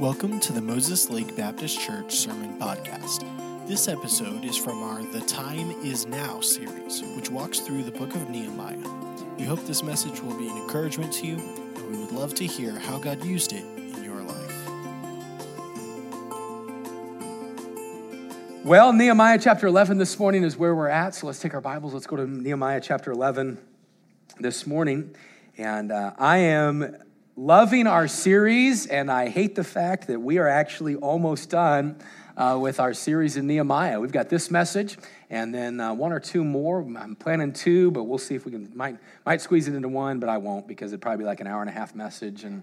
Welcome to the Moses Lake Baptist Church Sermon Podcast. This episode is from our The Time Is Now series, which walks through the book of Nehemiah. We hope this message will be an encouragement to you, and we would love to hear how God used it in your life. Well, Nehemiah chapter 11 this morning is where we're at. So let's take our Bibles. Let's go to Nehemiah chapter 11 this morning. And uh, I am loving our series, and I hate the fact that we are actually almost done uh, with our series in Nehemiah. We've got this message, and then uh, one or two more. I'm planning two, but we'll see if we can might might squeeze it into one, but I won't because it'd probably be like an hour and a half message, and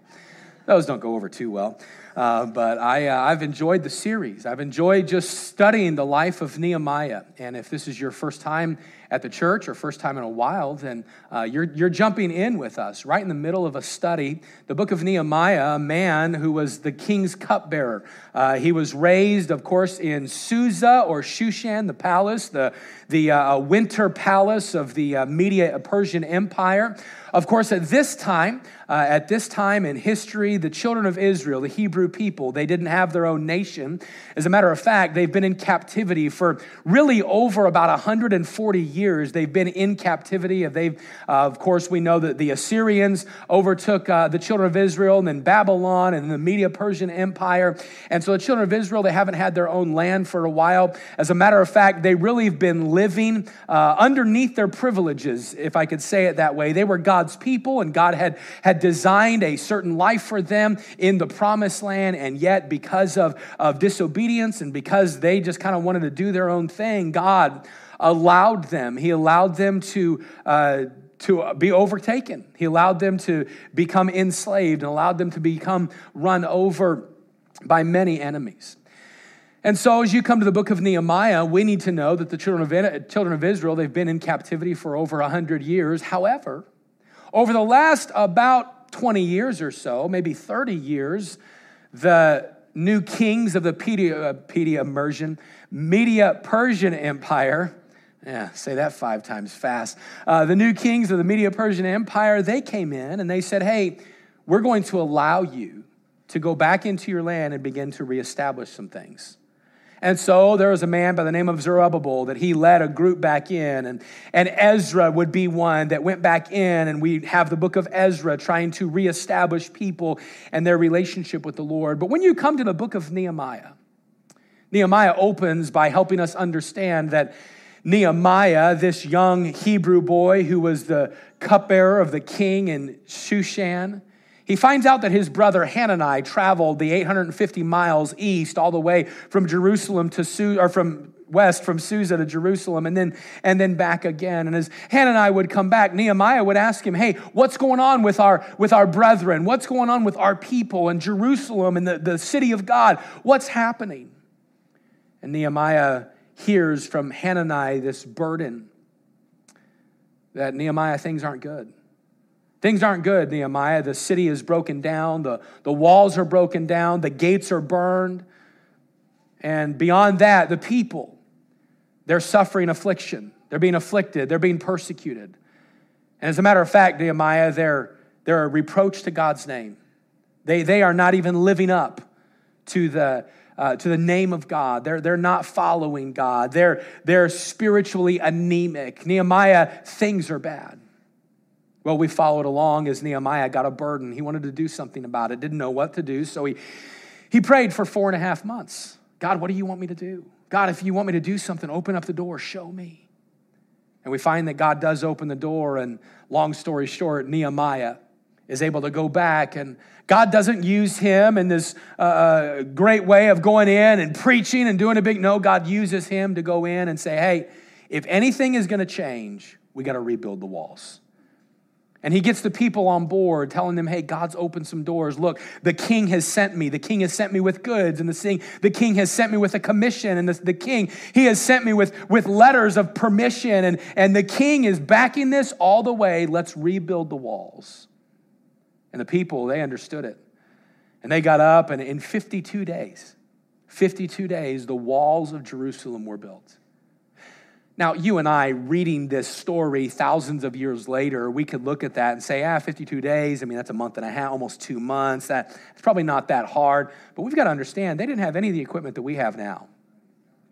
those don't go over too well. Uh, but I, uh, I've enjoyed the series. I've enjoyed just studying the life of Nehemiah. And if this is your first time at the church or first time in a while, then uh, you're, you're jumping in with us right in the middle of a study. The book of Nehemiah, a man who was the king's cupbearer. Uh, he was raised, of course, in Susa or Shushan, the palace, the, the uh, winter palace of the uh, Media Persian Empire. Of course, at this time, uh, at this time in history, the children of Israel, the Hebrew people, they didn't have their own nation. As a matter of fact, they've been in captivity for really over about 140 years. They've been in captivity. They've, uh, of course, we know that the Assyrians overtook uh, the children of Israel, and then Babylon, and the Media Persian Empire. And so the children of Israel, they haven't had their own land for a while. As a matter of fact, they really have been living uh, underneath their privileges, if I could say it that way. They were God's people, and God had, had designed a certain life for them in the promised land. And yet, because of, of disobedience and because they just kind of wanted to do their own thing, God allowed them. He allowed them to. Uh, to be overtaken. He allowed them to become enslaved and allowed them to become run over by many enemies. And so, as you come to the book of Nehemiah, we need to know that the children of, children of Israel, they've been in captivity for over 100 years. However, over the last about 20 years or so, maybe 30 years, the new kings of the Pedia, Pedia immersion, Media Persian Empire, yeah, say that five times fast. Uh, the new kings of the Media Persian Empire, they came in and they said, hey, we're going to allow you to go back into your land and begin to reestablish some things. And so there was a man by the name of Zerubbabel that he led a group back in, and, and Ezra would be one that went back in, and we have the book of Ezra trying to reestablish people and their relationship with the Lord. But when you come to the book of Nehemiah, Nehemiah opens by helping us understand that Nehemiah, this young Hebrew boy who was the cupbearer of the king in Shushan, he finds out that his brother Hanani traveled the 850 miles east all the way from Jerusalem to Su- or from west from Susa to Jerusalem and then and then back again. And as Hanani would come back, Nehemiah would ask him, "Hey, what's going on with our with our brethren? What's going on with our people in Jerusalem and the, the city of God? What's happening?" And Nehemiah hears from Hanani this burden that Nehemiah things aren't good. Things aren't good, Nehemiah. The city is broken down, the, the walls are broken down, the gates are burned. And beyond that, the people, they're suffering affliction. They're being afflicted, they're being persecuted. And as a matter of fact, Nehemiah, they're, they're a reproach to God's name. They, they are not even living up to the, uh, to the name of God. They're, they're not following God. They're, they're spiritually anemic. Nehemiah, things are bad. Well, we followed along as Nehemiah got a burden. He wanted to do something about it, didn't know what to do. So he, he prayed for four and a half months God, what do you want me to do? God, if you want me to do something, open up the door, show me. And we find that God does open the door, and long story short, Nehemiah is able to go back, and God doesn't use him in this uh, uh great way of going in and preaching and doing a big no. God uses him to go in and say, hey, if anything is going to change, we got to rebuild the walls. And he gets the people on board, telling them, hey, God's opened some doors. Look, the king has sent me. The king has sent me with goods, and the king, the king has sent me with a commission. And the, the king, he has sent me with, with letters of permission. And, and the king is backing this all the way. Let's rebuild the walls. And the people, they understood it. And they got up, and in 52 days, 52 days, the walls of Jerusalem were built. Now, you and I reading this story thousands of years later, we could look at that and say, ah, 52 days. I mean, that's a month and a half, almost two months. That, it's probably not that hard. But we've got to understand, they didn't have any of the equipment that we have now.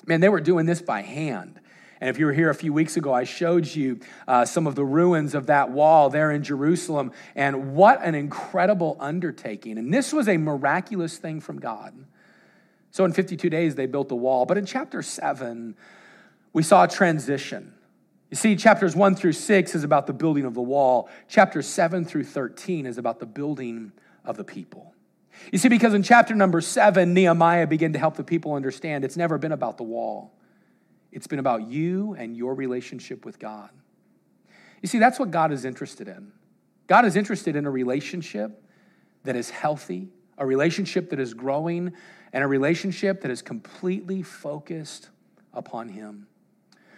Man, they were doing this by hand. And if you were here a few weeks ago, I showed you uh, some of the ruins of that wall there in Jerusalem. And what an incredible undertaking. And this was a miraculous thing from God. So in 52 days, they built the wall. But in chapter 7, we saw a transition. You see, chapters 1 through 6 is about the building of the wall, chapters 7 through 13 is about the building of the people. You see, because in chapter number 7, Nehemiah began to help the people understand it's never been about the wall, it's been about you and your relationship with God. You see, that's what God is interested in. God is interested in a relationship that is healthy, a relationship that is growing, and a relationship that is completely focused upon Him.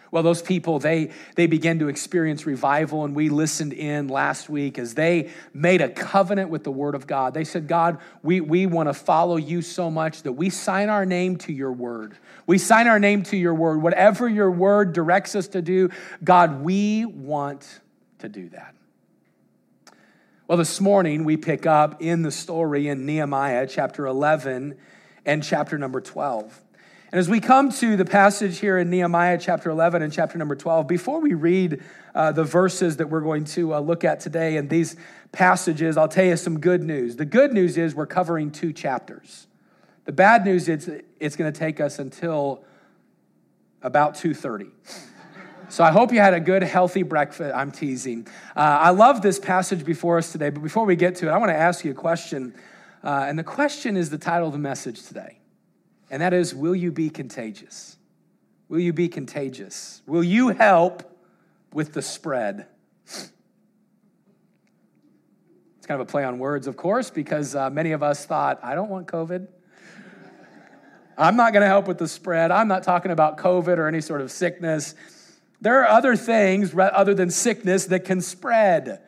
Well, those people, they, they began to experience revival, and we listened in last week as they made a covenant with the Word of God. They said, God, we, we want to follow you so much that we sign our name to your Word. We sign our name to your Word. Whatever your Word directs us to do, God, we want to do that. Well, this morning we pick up in the story in Nehemiah chapter 11 and chapter number 12. And as we come to the passage here in Nehemiah chapter 11 and chapter number 12, before we read uh, the verses that we're going to uh, look at today and these passages, I'll tell you some good news. The good news is we're covering two chapters. The bad news is it's going to take us until about 2:30. So I hope you had a good, healthy breakfast. I'm teasing. Uh, I love this passage before us today, but before we get to it, I want to ask you a question. Uh, and the question is the title of the message today and that is Will you be contagious? Will you be contagious? Will you help with the spread? It's kind of a play on words, of course, because uh, many of us thought, I don't want COVID. I'm not going to help with the spread. I'm not talking about COVID or any sort of sickness. There are other things other than sickness that can spread.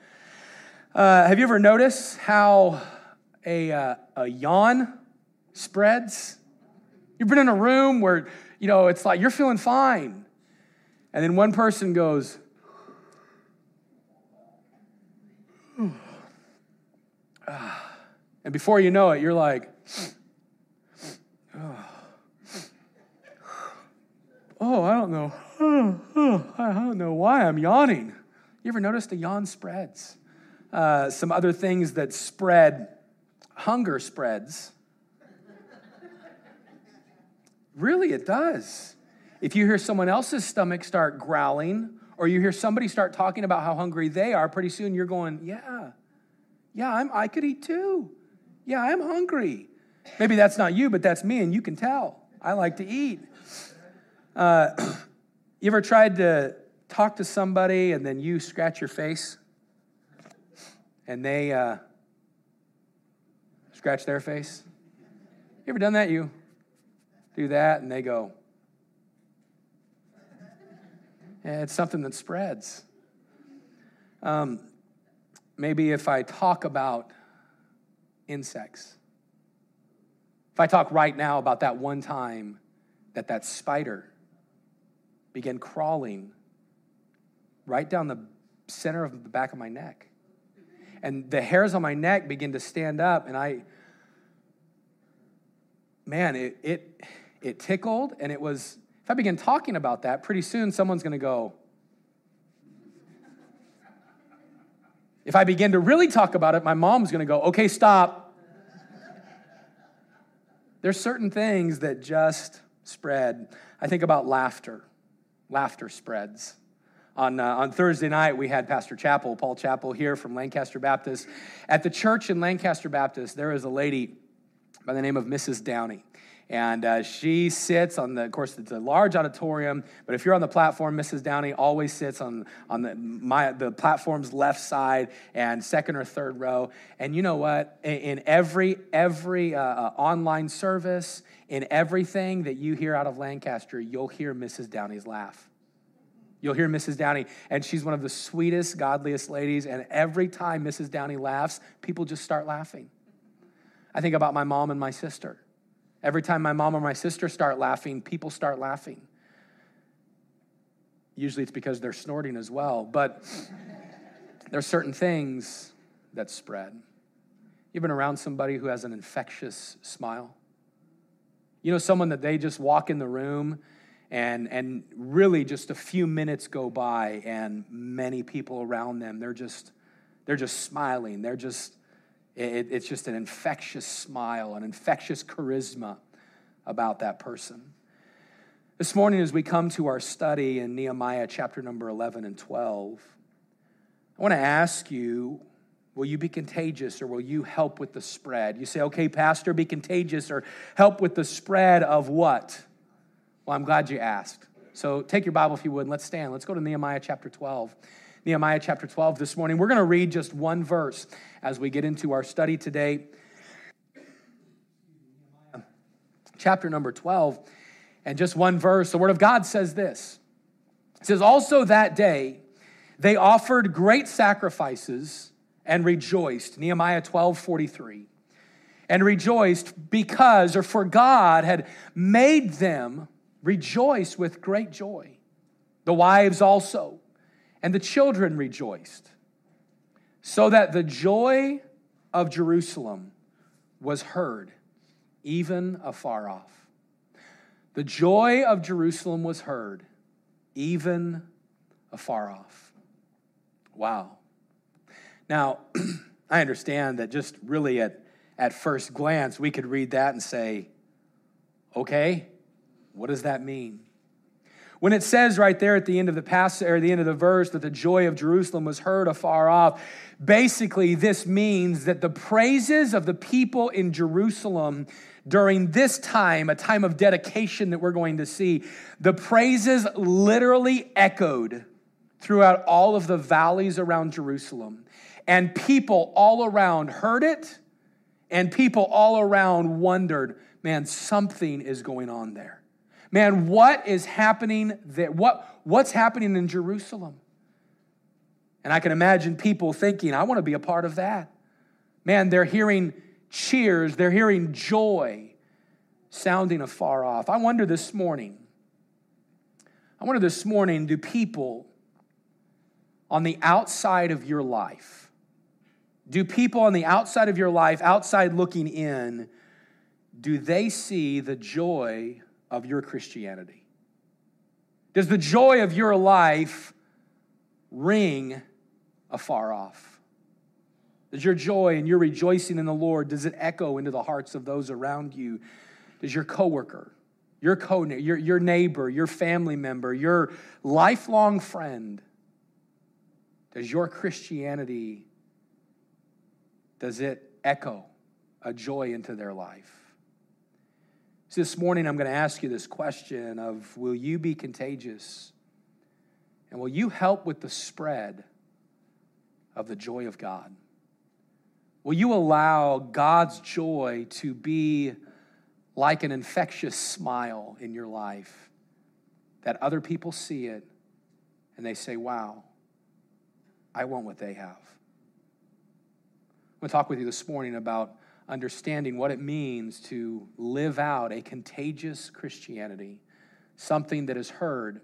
Uh, have you ever noticed how a, uh, a yawn spreads? You've been in a room where, you know, it's like you're feeling fine. And then one person goes, and before you know it, you're like, oh, I don't know. I don't know why I'm yawning. You ever noticed a yawn spreads? Uh, some other things that spread, hunger spreads. Really, it does. If you hear someone else's stomach start growling, or you hear somebody start talking about how hungry they are, pretty soon you're going, Yeah, yeah, I'm, I could eat too. Yeah, I'm hungry. Maybe that's not you, but that's me, and you can tell. I like to eat. Uh, you ever tried to talk to somebody and then you scratch your face and they uh, scratch their face? You ever done that, you? Do that, and they go, yeah, it's something that spreads. Um, maybe if I talk about insects, if I talk right now about that one time that that spider began crawling right down the center of the back of my neck, and the hairs on my neck begin to stand up, and I, man, it, it it tickled, and it was, if I begin talking about that, pretty soon someone's gonna go, If I begin to really talk about it, my mom's gonna go, okay, stop. There's certain things that just spread. I think about laughter. Laughter spreads. On, uh, on Thursday night, we had Pastor Chappell, Paul Chappell, here from Lancaster Baptist. At the church in Lancaster Baptist, there is a lady by the name of Mrs. Downey. And uh, she sits on the, of course, it's a large auditorium, but if you're on the platform, Mrs. Downey always sits on, on the, my, the platform's left side and second or third row. And you know what? In, in every, every uh, uh, online service, in everything that you hear out of Lancaster, you'll hear Mrs. Downey's laugh. You'll hear Mrs. Downey, and she's one of the sweetest, godliest ladies. And every time Mrs. Downey laughs, people just start laughing. I think about my mom and my sister. Every time my mom or my sister start laughing, people start laughing. usually it's because they're snorting as well. But there's certain things that spread. You've been around somebody who has an infectious smile. You know, someone that they just walk in the room and, and really just a few minutes go by and many people around them, they're just, they're just smiling. They're just, it, it's just an infectious smile, an infectious charisma about that person. This morning, as we come to our study in Nehemiah chapter number 11 and 12, I want to ask you Will you be contagious or will you help with the spread? You say, okay, Pastor, be contagious or help with the spread of what? Well, I'm glad you asked. So take your Bible if you would and let's stand. Let's go to Nehemiah chapter 12. Nehemiah chapter 12 this morning. We're going to read just one verse as we get into our study today. Chapter number 12, and just one verse. The Word of God says this It says, Also that day they offered great sacrifices and rejoiced. Nehemiah 12 43. And rejoiced because, or for God had made them rejoice with great joy. The wives also, and the children rejoiced, so that the joy of Jerusalem was heard, even afar off. The joy of Jerusalem was heard, even afar off. Wow. Now, I understand that just really at, at first glance, we could read that and say, okay, what does that mean? When it says right there at the end of the passage or the end of the verse that the joy of Jerusalem was heard afar off, basically this means that the praises of the people in Jerusalem during this time, a time of dedication that we're going to see, the praises literally echoed throughout all of the valleys around Jerusalem. And people all around heard it, and people all around wondered, man, something is going on there. Man, what is happening there? What, what's happening in Jerusalem? And I can imagine people thinking, I want to be a part of that. Man, they're hearing cheers, they're hearing joy sounding afar off. I wonder this morning, I wonder this morning, do people on the outside of your life, do people on the outside of your life, outside looking in, do they see the joy of your Christianity? Does the joy of your life ring afar off? Does your joy and your rejoicing in the Lord, does it echo into the hearts of those around you? Does your coworker, your co your, your neighbor, your family member, your lifelong friend, does your Christianity does it echo a joy into their life? So this morning, I'm going to ask you this question of will you be contagious? And will you help with the spread of the joy of God? Will you allow God's joy to be like an infectious smile in your life that other people see it and they say, wow, I want what they have? I'm going to talk with you this morning about understanding what it means to live out a contagious Christianity, something that is heard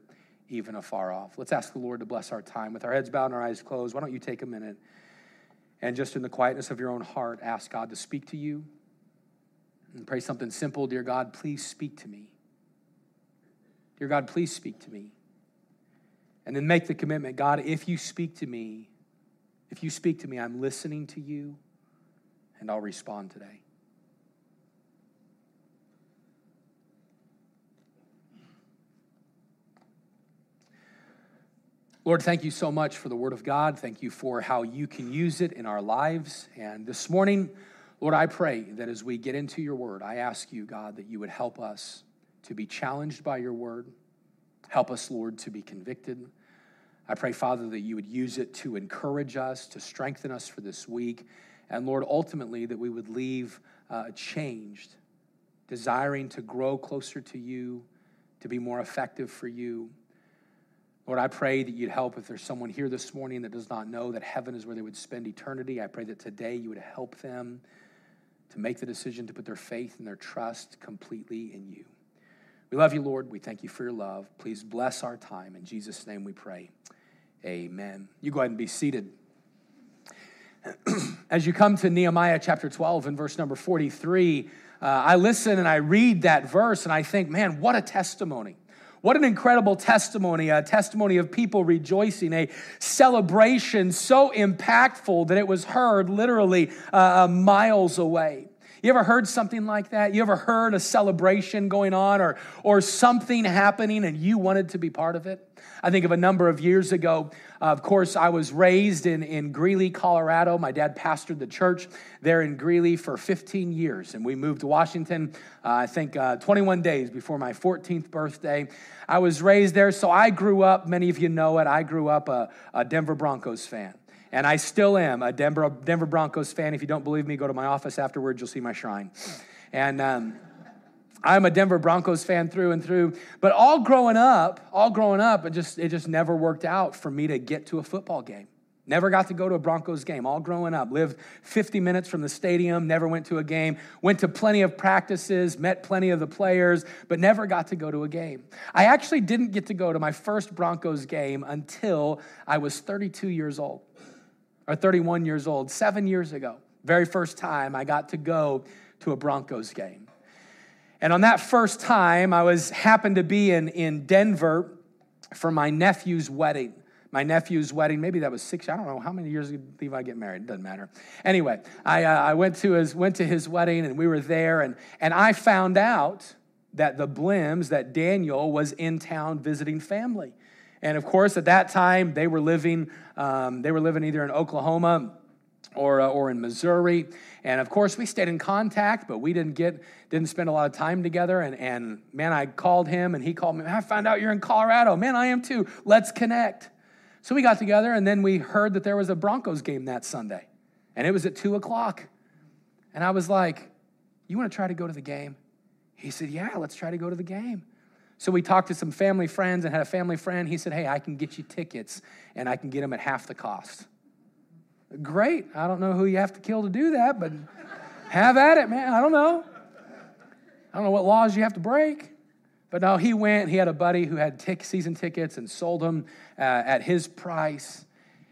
even afar off. Let's ask the Lord to bless our time. With our heads bowed and our eyes closed, why don't you take a minute and just in the quietness of your own heart, ask God to speak to you and pray something simple. Dear God, please speak to me. Dear God, please speak to me. And then make the commitment God, if you speak to me, if you speak to me, I'm listening to you and I'll respond today. Lord, thank you so much for the Word of God. Thank you for how you can use it in our lives. And this morning, Lord, I pray that as we get into your Word, I ask you, God, that you would help us to be challenged by your Word. Help us, Lord, to be convicted. I pray, Father, that you would use it to encourage us, to strengthen us for this week. And Lord, ultimately, that we would leave uh, changed, desiring to grow closer to you, to be more effective for you. Lord, I pray that you'd help if there's someone here this morning that does not know that heaven is where they would spend eternity. I pray that today you would help them to make the decision to put their faith and their trust completely in you. We love you, Lord. We thank you for your love. Please bless our time. In Jesus' name we pray. Amen. You go ahead and be seated. As you come to Nehemiah chapter 12 and verse number 43, uh, I listen and I read that verse and I think, man, what a testimony. What an incredible testimony, a testimony of people rejoicing, a celebration so impactful that it was heard literally uh, uh miles away. You ever heard something like that? You ever heard a celebration going on or, or something happening and you wanted to be part of it? I think of a number of years ago. Uh, of course, I was raised in, in Greeley, Colorado. My dad pastored the church there in Greeley for 15 years, and we moved to Washington, uh, I think, uh, 21 days before my 14th birthday. I was raised there, so I grew up, many of you know it, I grew up a, a Denver Broncos fan. And I still am a Denver, Denver Broncos fan. If you don't believe me, go to my office afterwards, you'll see my shrine. And um, I'm a Denver Broncos fan through and through. But all growing up, all growing up, it just, it just never worked out for me to get to a football game. Never got to go to a Broncos game all growing up. Lived 50 minutes from the stadium, never went to a game. Went to plenty of practices, met plenty of the players, but never got to go to a game. I actually didn't get to go to my first Broncos game until I was 32 years old or 31 years old, seven years ago, very first time I got to go to a Broncos game. And on that first time, I was happened to be in, in Denver for my nephew's wedding. My nephew's wedding, maybe that was six, I don't know how many years did Levi get married, doesn't matter. Anyway, I, uh, I went, to his, went to his wedding and we were there, and, and I found out that the Blims, that Daniel was in town visiting family. And of course, at that time, they were living, um, they were living either in Oklahoma or, uh, or in Missouri. And of course, we stayed in contact, but we didn't get, didn't spend a lot of time together. And, and man, I called him and he called me. I found out you're in Colorado. Man, I am too. Let's connect. So we got together and then we heard that there was a Broncos game that Sunday. And it was at two o'clock. And I was like, You want to try to go to the game? He said, Yeah, let's try to go to the game. So we talked to some family friends and had a family friend. He said, Hey, I can get you tickets and I can get them at half the cost. Great. I don't know who you have to kill to do that, but have at it, man. I don't know. I don't know what laws you have to break. But no, he went. He had a buddy who had season tickets and sold them uh, at his price.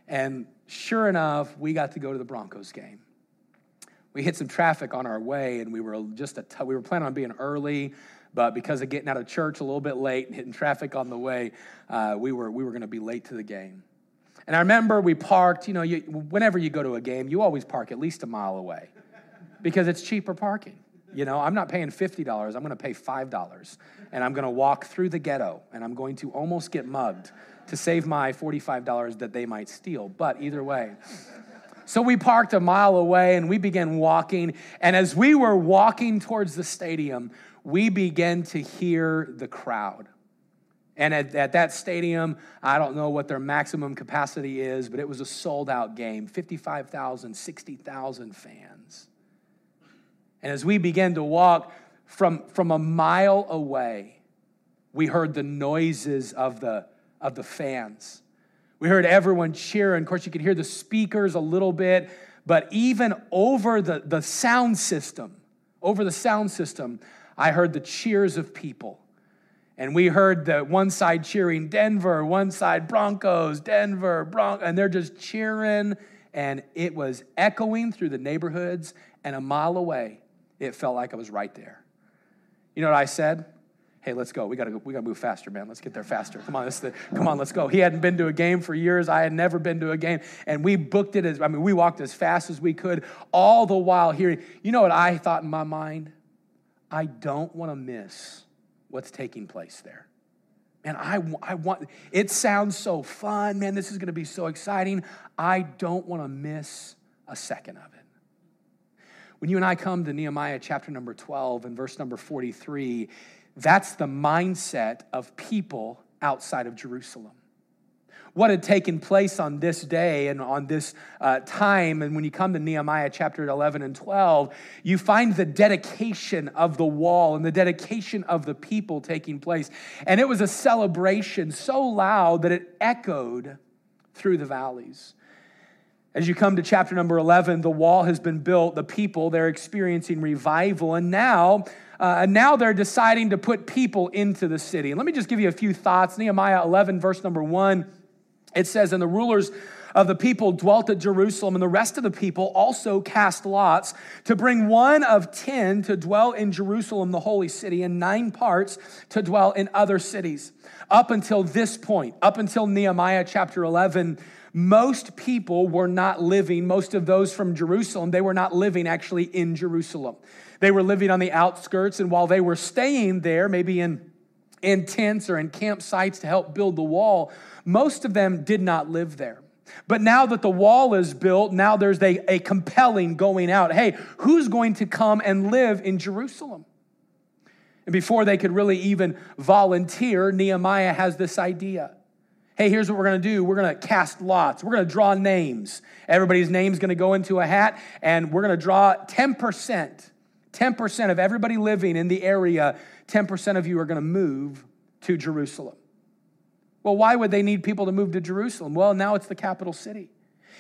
And sure enough, we got to go to the Broncos game. We hit some traffic on our way, and we were just a t- we were planning on being early. But because of getting out of church a little bit late and hitting traffic on the way, uh, we were, we were going to be late to the game. And I remember we parked, you know, you, whenever you go to a game, you always park at least a mile away because it's cheaper parking. You know, I'm not paying $50, I'm going to pay $5. And I'm going to walk through the ghetto and I'm going to almost get mugged to save my $45 that they might steal. But either way, so we parked a mile away and we began walking. And as we were walking towards the stadium, we begin to hear the crowd. And at, at, that stadium, I don't know what their maximum capacity is, but it was a sold out game 55,000, 60,000 fans. And as we began to walk from, from a mile away, we heard the noises of the, of the fans. We heard everyone cheering. Of course, you could hear the speakers a little bit, but even over the, the sound system, over the sound system, I heard the cheers of people. And we heard the one side cheering Denver, one side Broncos, Denver, Broncos, and they're just cheering. And it was echoing through the neighborhoods, and a mile away, it felt like I was right there. You know what I said? Hey, let's go. We gotta go. We gotta move faster, man. Let's get there faster. Come on, the, come on, let's go. He hadn't been to a game for years. I had never been to a game, and we booked it as I mean, we walked as fast as we could, all the while hearing. You know what I thought in my mind? I don't want to miss what's taking place there. Man, I, I want, it sounds so fun. Man, this is going to be so exciting. I don't want to miss a second of it. When you and I come to Nehemiah chapter number 12 and verse number 43, that's the mindset of people outside of Jerusalem what had taken place on this day and on this uh, time. And when you come to Nehemiah chapter 11 and 12, you find the dedication of the wall and the dedication of the people taking place. And it was a celebration so loud that it echoed through the valleys. As you come to chapter number 11, the wall has been built, the people, they're experiencing revival, and now, uh, now they're deciding to put people into the city. And let me just give you a few thoughts. Nehemiah 11, verse number 1, it says, And the rulers of the people dwelt at Jerusalem, and the rest of the people also cast lots to bring one of ten to dwell in Jerusalem, the holy city, and nine parts to dwell in other cities. Up until this point, up until Nehemiah chapter 11, most people were not living, most of those from Jerusalem, they were not living actually in Jerusalem. They were living on the outskirts, and while they were staying there, maybe in, in tents or in campsites to help build the wall, most of them did not live there. But now that the wall is built, now there's a, a compelling going out. Hey, who's going to come and live in Jerusalem? And before they could really even volunteer, Nehemiah has this idea. Hey, here's what we're going to do. We're going to cast lots. We're going to draw names. Everybody's name's going to go into a hat, and we're going to draw 10%. 10% of everybody living in the area, 10% of you are going to move to Jerusalem. Well, why would they need people to move to Jerusalem? Well, now it's the capital city.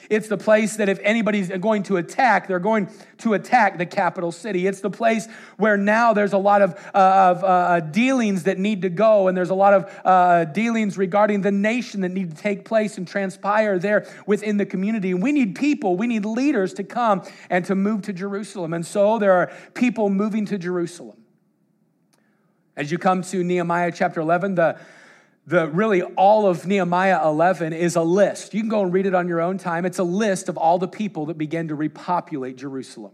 It's the place that if anybody's going to attack, they're going to attack the capital city. It's the place where now there's a lot of, uh, of uh, dealings that need to go, and there's a lot of uh, dealings regarding the nation that need to take place and transpire there within the community. And we need people, we need leaders to come and to move to Jerusalem. And so there are people moving to Jerusalem. As you come to Nehemiah chapter 11, the the really all of Nehemiah 11 is a list. You can go and read it on your own time. It's a list of all the people that began to repopulate Jerusalem.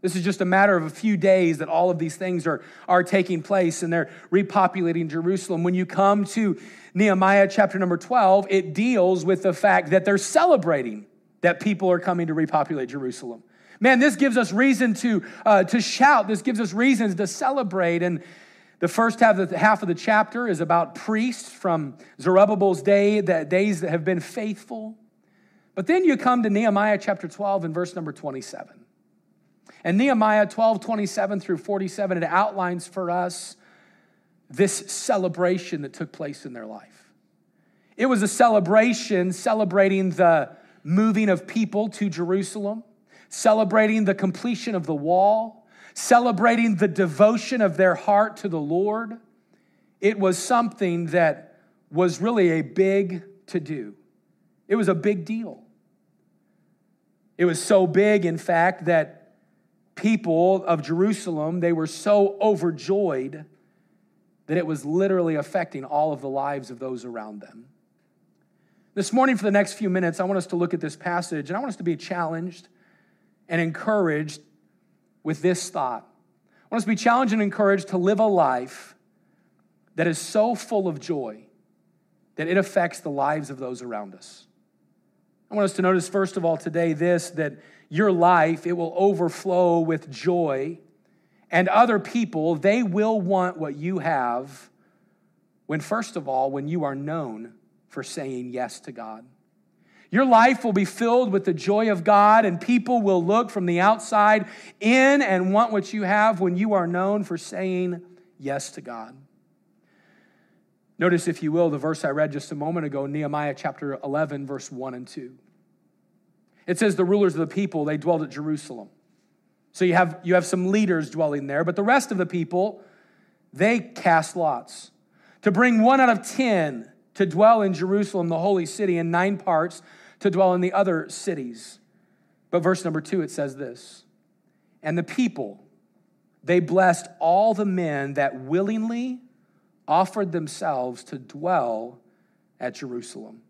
This is just a matter of a few days that all of these things are, are taking place and they're repopulating Jerusalem. When you come to Nehemiah chapter number 12, it deals with the fact that they're celebrating that people are coming to repopulate Jerusalem. Man, this gives us reason to, uh, to shout. This gives us reasons to celebrate. And the first half of the, half of the chapter is about priests from Zerubbabel's day, the days that have been faithful. But then you come to Nehemiah chapter 12 and verse number 27. And Nehemiah 12, 27 through 47, it outlines for us this celebration that took place in their life. It was a celebration celebrating the moving of people to Jerusalem, celebrating the completion of the wall, celebrating the devotion of their heart to the Lord. It was something that was really a big to do. It was a big deal. It was so big, in fact, that people of Jerusalem, they were so overjoyed that it was literally affecting all of the lives of those around them. This morning, for the next few minutes, I want us to look at this passage and I want us to be challenged and encouraged with this thought. I want us to be challenged and encouraged to live a life that is so full of joy that it affects the lives of those around us. I want us to notice, first of all, today this that your life, it will overflow with joy, and other people, they will want what you have when, first of all, when you are known for saying yes to God. Your life will be filled with the joy of God, and people will look from the outside in and want what you have when you are known for saying yes to God. Notice, if you will, the verse I read just a moment ago, Nehemiah chapter 11, verse 1 and 2. It says, The rulers of the people, they dwelled at Jerusalem. So you have, you have some leaders dwelling there, but the rest of the people, they cast lots to bring one out of ten to dwell in Jerusalem, the holy city, in nine parts to dwell in the other cities. But verse number two, it says this And the people, they blessed all the men that willingly offered themselves to dwell at Jerusalem.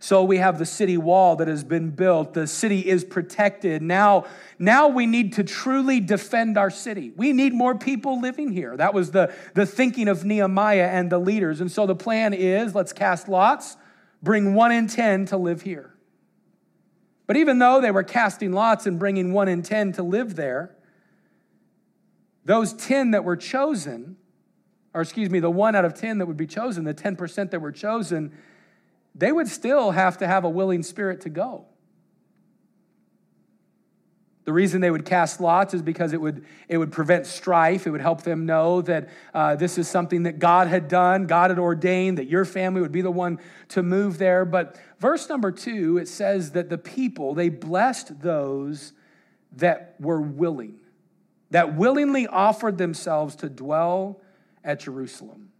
So we have the city wall that has been built. The city is protected. Now, now we need to truly defend our city. We need more people living here. That was the, the thinking of Nehemiah and the leaders. And so the plan is let's cast lots bring one in 10 to live here. But even though they were casting lots and bringing one in 10 to live there, those 10 that were chosen, or excuse me, the one out of 10 that would be chosen, the 10% that were chosen, they would still have to have a willing spirit to go. The reason they would cast lots is because it would, it would prevent strife. It would help them know that uh, this is something that God had done, God had ordained, that your family would be the one to move there. But verse number two, it says that the people, they blessed those that were willing, that willingly offered themselves to dwell at Jerusalem.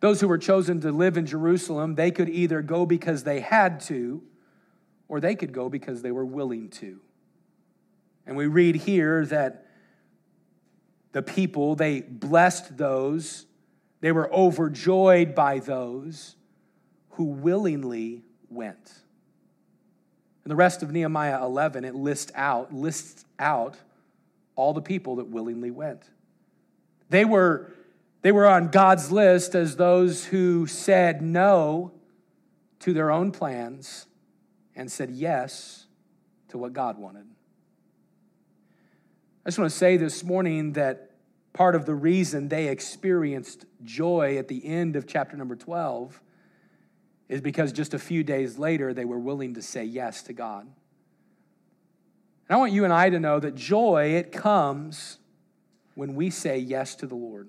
Those who were chosen to live in Jerusalem, they could either go because they had to, or they could go because they were willing to. And we read here that the people, they blessed those, they were overjoyed by those who willingly went. And the rest of Nehemiah 11, it lists out, lists out all the people that willingly went. They were, they were on God's list as those who said no to their own plans and said yes to what God wanted. I just want to say this morning that part of the reason they experienced joy at the end of chapter number 12 is because just a few days later they were willing to say yes to God. And I want you and I to know that joy, it comes when we say yes to the Lord.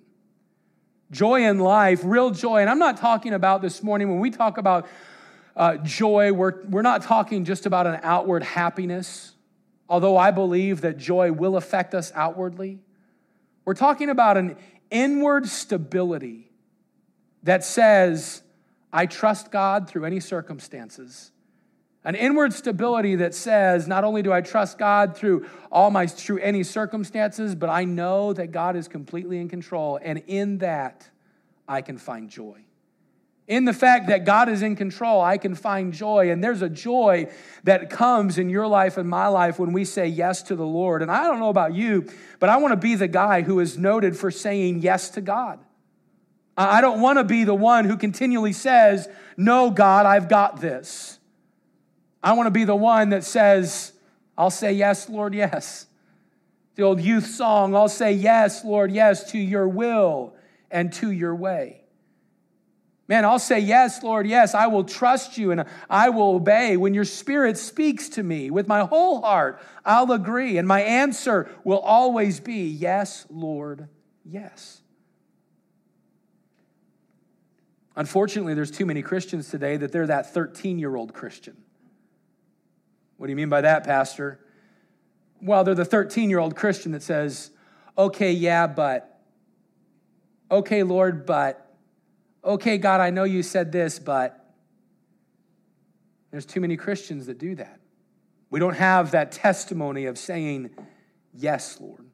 Joy in life, real joy. And I'm not talking about this morning, when we talk about uh, joy, we're, we're not talking just about an outward happiness although I believe that joy will affect us outwardly, we're talking about an inward stability that says, I trust God through any circumstances. An inward stability that says, not only do I trust God through all my through any circumstances, but I know that God is completely in control, and in that I can find joy. In the fact that God is in control, I can find joy. And there's a joy that comes in your life and my life when we say yes to the Lord. And I don't know about you, but I want to be the guy who is noted for saying yes to God. I don't want to be the one who continually says, No, God, I've got this. I want to be the one that says, I'll say yes, Lord, yes. The old youth song, I'll say yes, Lord, yes, to your will and to your way. Man, I'll say, Yes, Lord, yes, I will trust you and I will obey. When your spirit speaks to me with my whole heart, I'll agree. And my answer will always be, Yes, Lord, yes. Unfortunately, there's too many Christians today that they're that 13 year old Christian. What do you mean by that, Pastor? Well, they're the 13 year old Christian that says, Okay, yeah, but, okay, Lord, but, okay, God, I know you said this, but there's too many Christians that do that. We don't have that testimony of saying, Yes, Lord.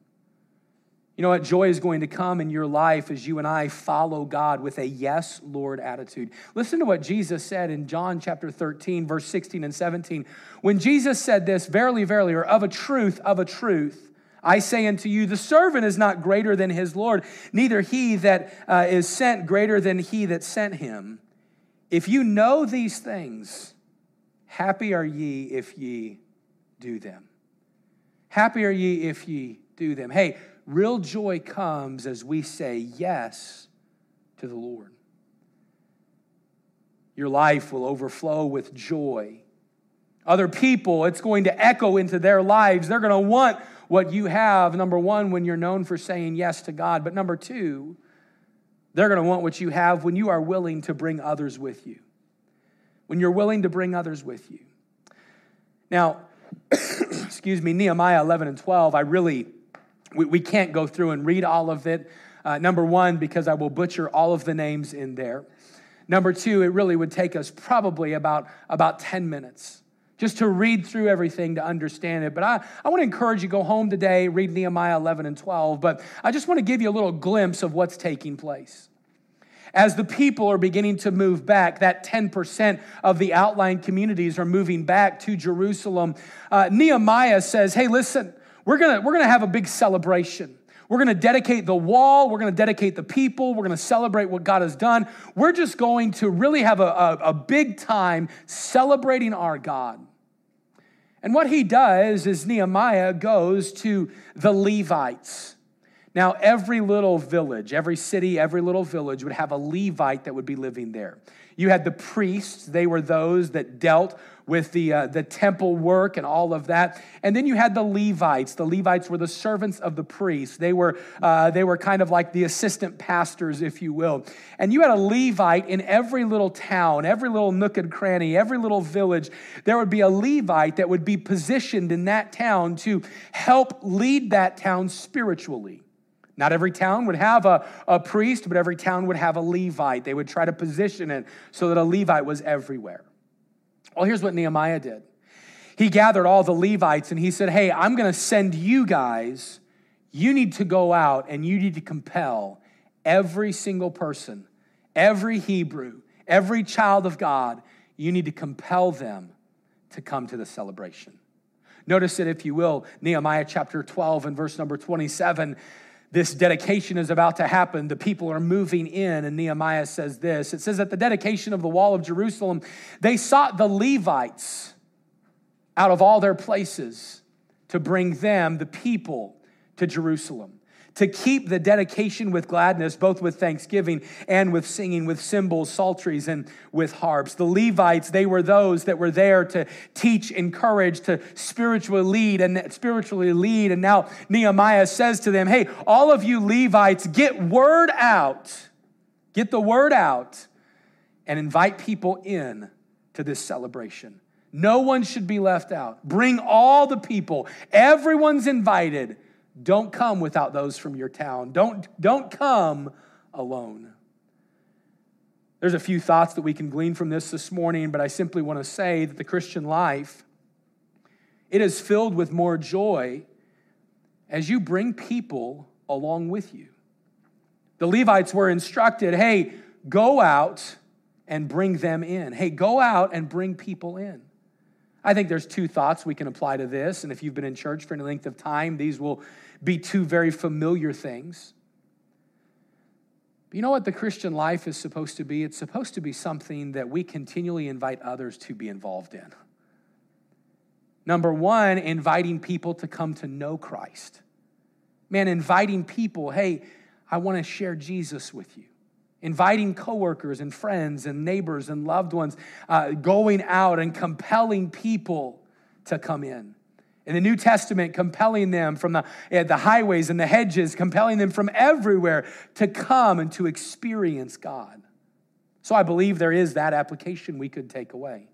You know what? Joy is going to come in your life as you and I follow God with a yes, Lord attitude. Listen to what Jesus said in John chapter 13, verse 16 and 17. When Jesus said this, verily, verily, or of a truth, of a truth, I say unto you, the servant is not greater than his Lord, neither he that uh, is sent greater than he that sent him. If you know these things, happy are ye if ye do them. Happy are ye if ye do them. Hey, real joy comes as we say yes to the Lord. Your life will overflow with joy. Other people, it's going to echo into their lives. They're going to want what you have, number one, when you're known for saying yes to God, but number two, they're going to want what you have when you are willing to bring others with you. When you're willing to bring others with you. Now, excuse me, Nehemiah 11 and 12, I really, we, we can't go through and read all of it. Uh, number one, because I will butcher all of the names in there. Number two, it really would take us probably about, about 10 minutes just to read through everything to understand it. But I, I want to encourage you go home today, read Nehemiah 11 and 12. But I just want to give you a little glimpse of what's taking place. As the people are beginning to move back, that 10% of the outlying communities are moving back to Jerusalem. Uh, Nehemiah says, Hey, listen, we're going we're gonna have a big celebration. We're going to dedicate the wall. We're going to dedicate the people. We're going to celebrate what God has done. We're just going to really have a, a, a big time celebrating our God. And what he does is Nehemiah goes to the Levites. Now, every little village, every city, every little village would have a Levite that would be living there. You had the priests, they were those that dealt with the, uh, the temple work and all of that. And then you had the Levites. The Levites were the servants of the priests. They were, uh, they were kind of like the assistant pastors, if you will. And you had a Levite in every little town, every little nook and cranny, every little village. There would be a Levite that would be positioned in that town to help lead that town spiritually. Not every town would have a, a priest, but every town would have a Levite. They would try to position it so that a Levite was everywhere. Well, here's what Nehemiah did he gathered all the Levites and he said, Hey, I'm going to send you guys. You need to go out and you need to compel every single person, every Hebrew, every child of God, you need to compel them to come to the celebration. Notice it, if you will, Nehemiah chapter 12 and verse number 27 this dedication is about to happen. The people are moving in, and Nehemiah says this It says, At the dedication of the wall of Jerusalem, they sought the Levites out of all their places to bring them, the people, to Jerusalem to keep the dedication with gladness, both with thanksgiving and with singing, with cymbals, psalteries, and with harps. The Levites, they were those that were there to teach, encourage, to spiritually lead and spiritually lead. And now Nehemiah says to them, Hey, all of you Levites, get word out, get the word out, and invite people in to this celebration. No one should be left out. Bring all the people. Everyone's invited don't come without those from your town. Don't, don't come alone. There's a few thoughts that we can glean from this this morning, but I simply want to say that the Christian life it is filled with more joy as you bring people along with you. The Levites were instructed, "Hey, go out and bring them in. Hey, go out and bring people in." I think there's two thoughts we can apply to this, and if you've been in church for any length of time, these will be two very familiar things. But you know what the Christian life is supposed to be? It's supposed to be something that we continually invite others to be involved in. Number one, inviting people to come to know Christ. Man, inviting people, hey, I want to share Jesus with you. Inviting coworkers and friends and neighbors and loved ones, uh, going out and compelling people to come in in the New Testament, compelling them from the, uh, the highways and the hedges, compelling them from everywhere to come and to experience God. So I believe there is that application we could take away.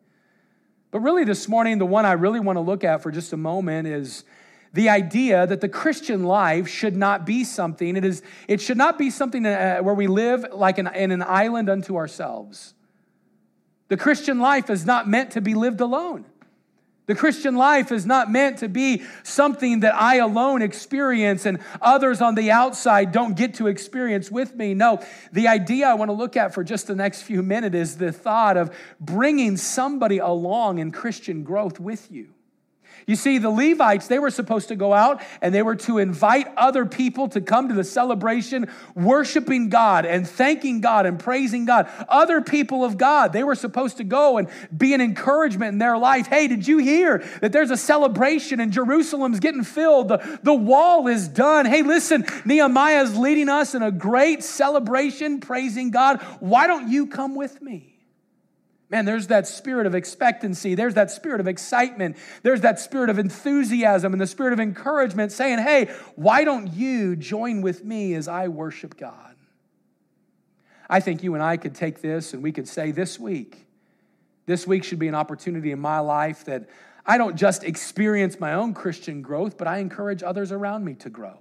But really, this morning, the one I really want to look at for just a moment is the idea that the Christian life should not be something, it, is, it should not be something uh, where we live like an, in an island unto ourselves. The Christian life is not meant to be lived alone. The Christian life is not meant to be something that I alone experience and others on the outside don't get to experience with me. No, the idea I want to look at for just the next few minutes is the thought of bringing somebody along in Christian growth with you. You see, the Levites, they were supposed to go out and they were to invite other people to come to the celebration, worshiping God and thanking God and praising God. Other people of God, they were supposed to go and be an encouragement in their life. Hey, did you hear that there's a celebration and Jerusalem's getting filled? The, the wall is done. Hey, listen, Nehemiah is leading us in a great celebration, praising God. Why don't you come with me? Man, there's that spirit of expectancy. There's that spirit of excitement. There's that spirit of enthusiasm and the spirit of encouragement saying, hey, why don't you join with me as I worship God? I think you and I could take this and we could say this week, this week should be an opportunity in my life that I don't just experience my own Christian growth, but I encourage others around me to grow.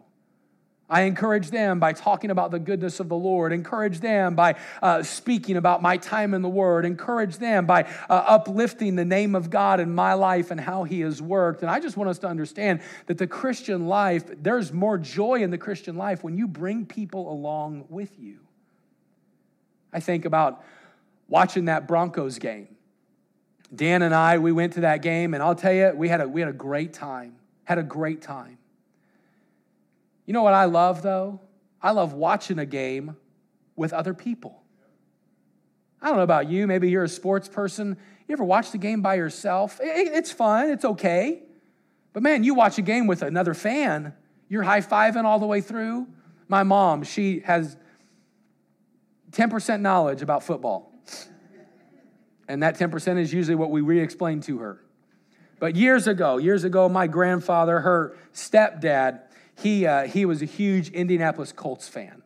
I encourage them by talking about the goodness of the Lord, encourage them by uh, speaking about my time in the Word, encourage them by uh, uplifting the name of God in my life and how He has worked. And I just want us to understand that the Christian life, there's more joy in the Christian life when you bring people along with you. I think about watching that Broncos game. Dan and I, we went to that game, and I'll tell you, we had a, we had a great time. Had a great time. You know what I love, though? I love watching a game with other people. I don't know about you. Maybe you're a sports person. You ever watch the game by yourself? It's fun, it's okay. But man, you watch a game with another fan, you're high fiving all the way through. My mom, she has 10% knowledge about football. And that 10% is usually what we re explain to her. But years ago, years ago, my grandfather, her stepdad, he, uh, he was a huge Indianapolis Colts fan.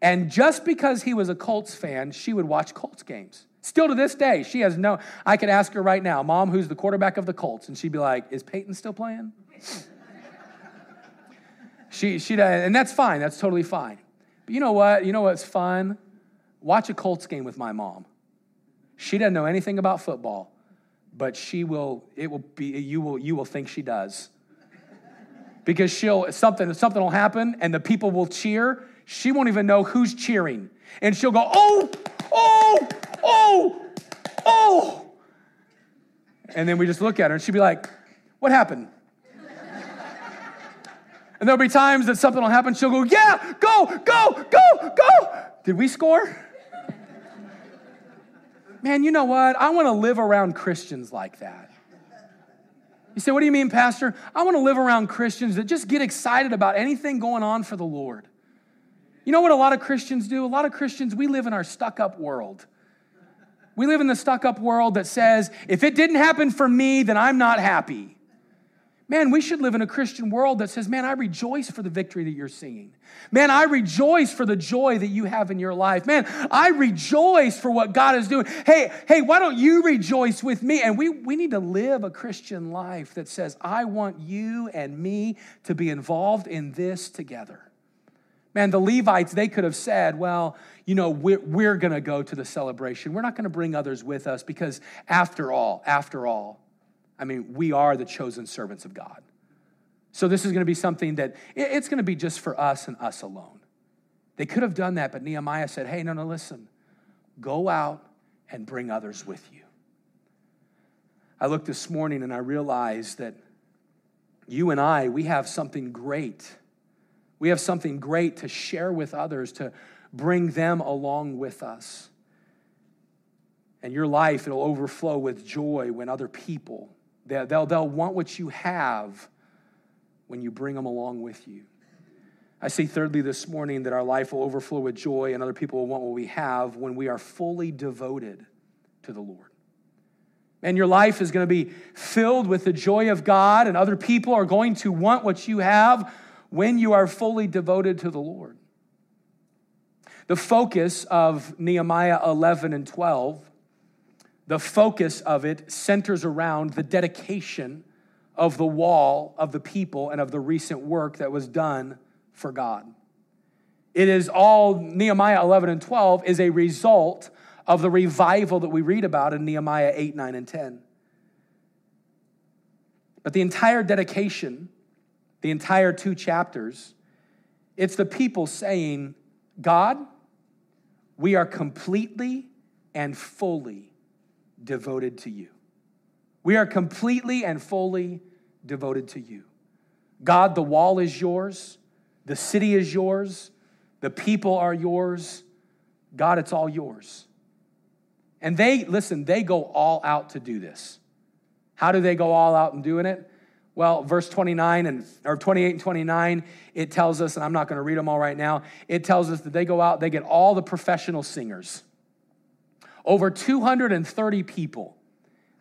And just because he was a Colts fan, she would watch Colts games. Still to this day, she has no. I could ask her right now, Mom, who's the quarterback of the Colts? And she'd be like, Is Peyton still playing? she, she, and that's fine. That's totally fine. But you know what? You know what's fun? Watch a Colts game with my mom. She doesn't know anything about football, but she will, it will be, you will, you will think she does. Because she'll, something, something will happen and the people will cheer. She won't even know who's cheering. And she'll go, oh, oh, oh, oh. And then we just look at her and she'd be like, what happened? And there'll be times that something will happen. She'll go, Yeah, go, go, go, go. Did we score? Man, you know what? I want to live around Christians like that. You say, What do you mean, Pastor? I want to live around Christians that just get excited about anything going on for the Lord. You know what a lot of Christians do? A lot of Christians, we live in our stuck up world. We live in the stuck up world that says, if it didn't happen for me, then I'm not happy. Man, we should live in a Christian world that says, Man, I rejoice for the victory that you're seeing. Man, I rejoice for the joy that you have in your life. Man, I rejoice for what God is doing. Hey, hey, why don't you rejoice with me? And we, we need to live a Christian life that says, I want you and me to be involved in this together. Man, the Levites, they could have said, well, you know, we're, we're going to go to the celebration. We're not going to bring others with us because, after all, after all, I mean, we are the chosen servants of God. So this is going to be something that it's going to be just for us and us alone. They could have done that, but Nehemiah said, hey, no, no, listen, go out and bring others with you. I looked this morning and I realized that you and I, we have something great. We have something great to share with others, to bring them along with us. And your life, it'll overflow with joy when other people They'll, they'll want what you have when you bring them along with you. I say, thirdly, this morning that our life will overflow with joy and other people will want what we have when we are fully devoted to the Lord. And your life is going to be filled with the joy of God, and other people are going to want what you have when you are fully devoted to the Lord. The focus of Nehemiah 11 and 12 the focus of it centers around the dedication of the wall of the people and of the recent work that was done for God. It is all, Nehemiah 11 and 12 is a result of the revival that we read about in Nehemiah 8, 9, and 10. But the entire dedication, the entire two chapters, it's the people saying, God, we are completely and fully devoted to you. We are completely and fully devoted to you. God, the wall is yours, the city is yours, the people are yours. God, it's all yours. And they, listen, they go all out to do this. How do they go all out in doing it? Well, verse 29 and or 28 and 29, it tells us, and I'm not going to read them all right now, it tells us that they go out, they get all the professional singers over 230 people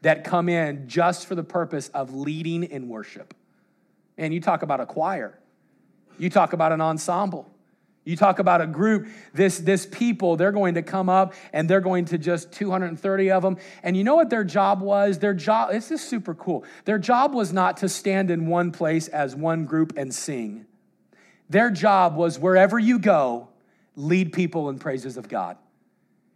that come in just for the purpose of leading in worship. And you talk about a choir, you talk about an ensemble. You talk about a group, this, this people, they're going to come up and they're going to just 230 of them. And you know what their job was? Their job, this is super cool. Their job was not to stand in one place as one group and sing. Their job was wherever you go, lead people in praises of God.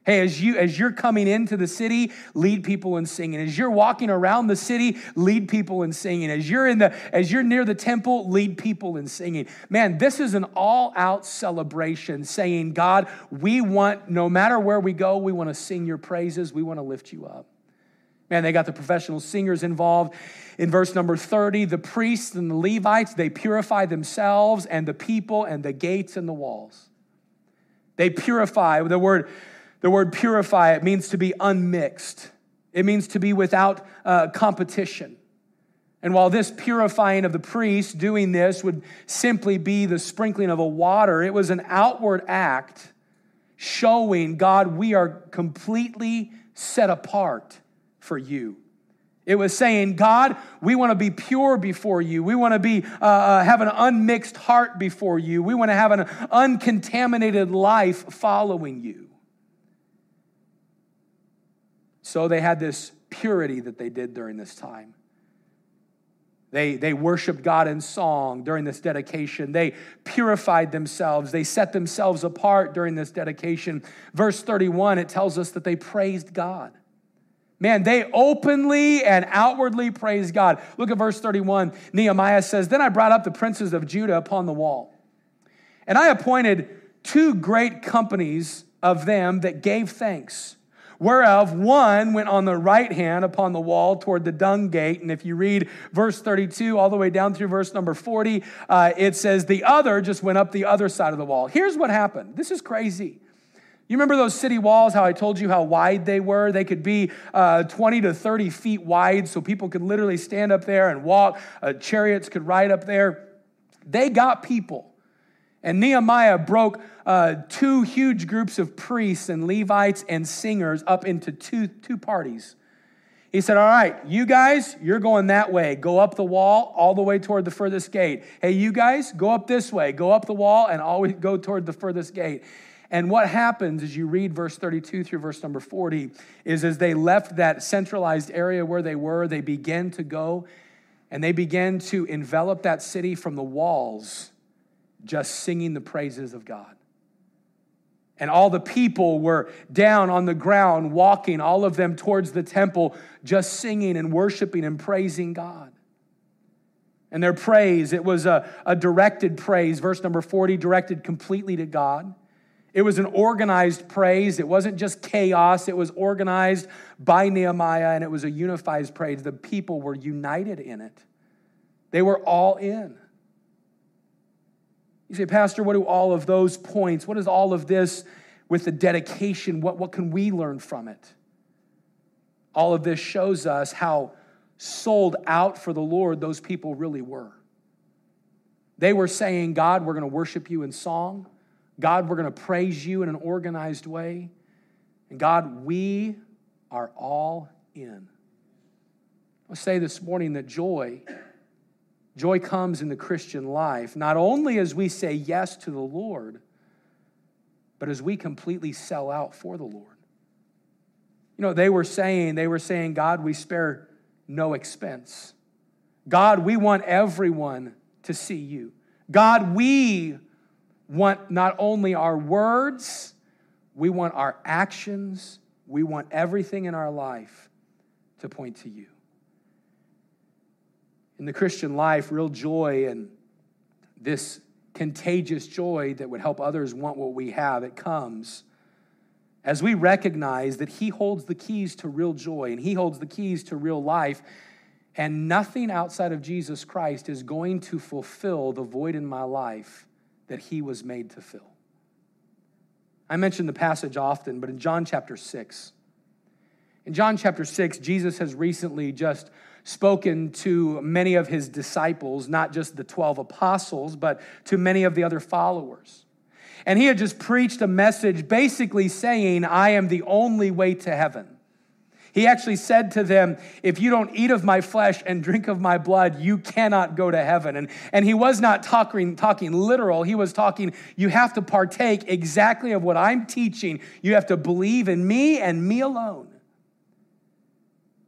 Hey, as you as you're coming into the city, lead people in singing. As you're walking around the city, lead people in singing. As you're in the as you're near the temple, lead people in singing. Man, this is an all-out celebration saying, God, we want no matter where we go, we want to sing your praises. We want to lift you up. Man, they got the professional singers involved. In verse number 30, the priests and the Levites, they purify themselves and the people and the gates and the walls. They purify. The word the word purify, it means to be unmixed, it means to be without uh, competition. And while this purifying of the priest, doing this, would simply be the sprinkling of a water, it was an outward act showing God, we are completely set apart for you. It was saying, God, we want to be pure before you. We want to be uh, uh, have an unmixed heart before you. We want to have an uncontaminated life following you. So they had this purity that they did during this time. They, they worshiped God in song during this dedication. They purified themselves. They set themselves apart during this dedication. Verse 31, it tells us that they praised God. Man, they openly and outwardly praised God. Look at verse 31. Nehemiah says, Then I brought up the princes of Judah upon the wall, and I appointed two great companies of them that gave thanks whereof one went on the right hand upon the wall toward the dung gate. And if you read verse 32 all the way down through verse number 40, uh, it says the other just went up the other side of the wall. Here's what happened this is crazy. You remember those city walls, how I told you how wide they were? They could be uh, 20 to 30 feet wide, so people could literally stand up there and walk. Uh, chariots could ride up there. They got people. And Nehemiah broke uh, two huge groups of priests and Levites and singers up into two, two parties. He said, All right, you guys, you're going that way. Go up the wall all the way toward the furthest gate. Hey, you guys, go up this way. Go up the wall and always go toward the furthest gate. And what happens as you read verse 32 through verse number 40 is as they left that centralized area where they were, they began to go and they began to envelop that city from the walls just singing the praises of God. And all the people were down on the ground, walking, all of them towards the temple, just singing and worshiping and praising God. And their praise, it was a, a directed praise. Verse number 40, directed completely to God. It was an organized praise. It wasn't just chaos, it was organized by Nehemiah and it was a unified praise. The people were united in it, they were all in. You say, Pastor, what do all of those points, what is all of this with the dedication? What, what can we learn from it? All of this shows us how sold out for the Lord those people really were. They were saying, God, we're going to worship you in song. God, we're going to praise you in an organized way. And God, we are all in. I'll say this morning that joy Joy comes in the Christian life, not only as we say yes to the Lord, but as we completely sell out for the Lord. You know, they were saying, they were saying, God, we spare no expense. God, we want everyone to see you. God, we want not only our words, we want our actions, we want everything in our life to point to you in the Christian life, real joy and this contagious joy that would help others want what we have, it comes as we recognize that He holds the keys to real joy and He holds the keys to real life, and nothing outside of Jesus Christ is going to fulfill the void in my life that He was made to fill. I mention the passage often, but in John chapter 6, in John chapter 6, Jesus has recently just spoken to many of his disciples, not just the 12 apostles, but to many of the other followers. And he had just preached a message basically saying, I am the only way to heaven. He actually said to them, If you don't eat of my flesh and drink of my blood, you cannot go to heaven. And, and he was not talking, talking literal. He was talking, You have to partake exactly of what I'm teaching. You have to believe in me and me alone.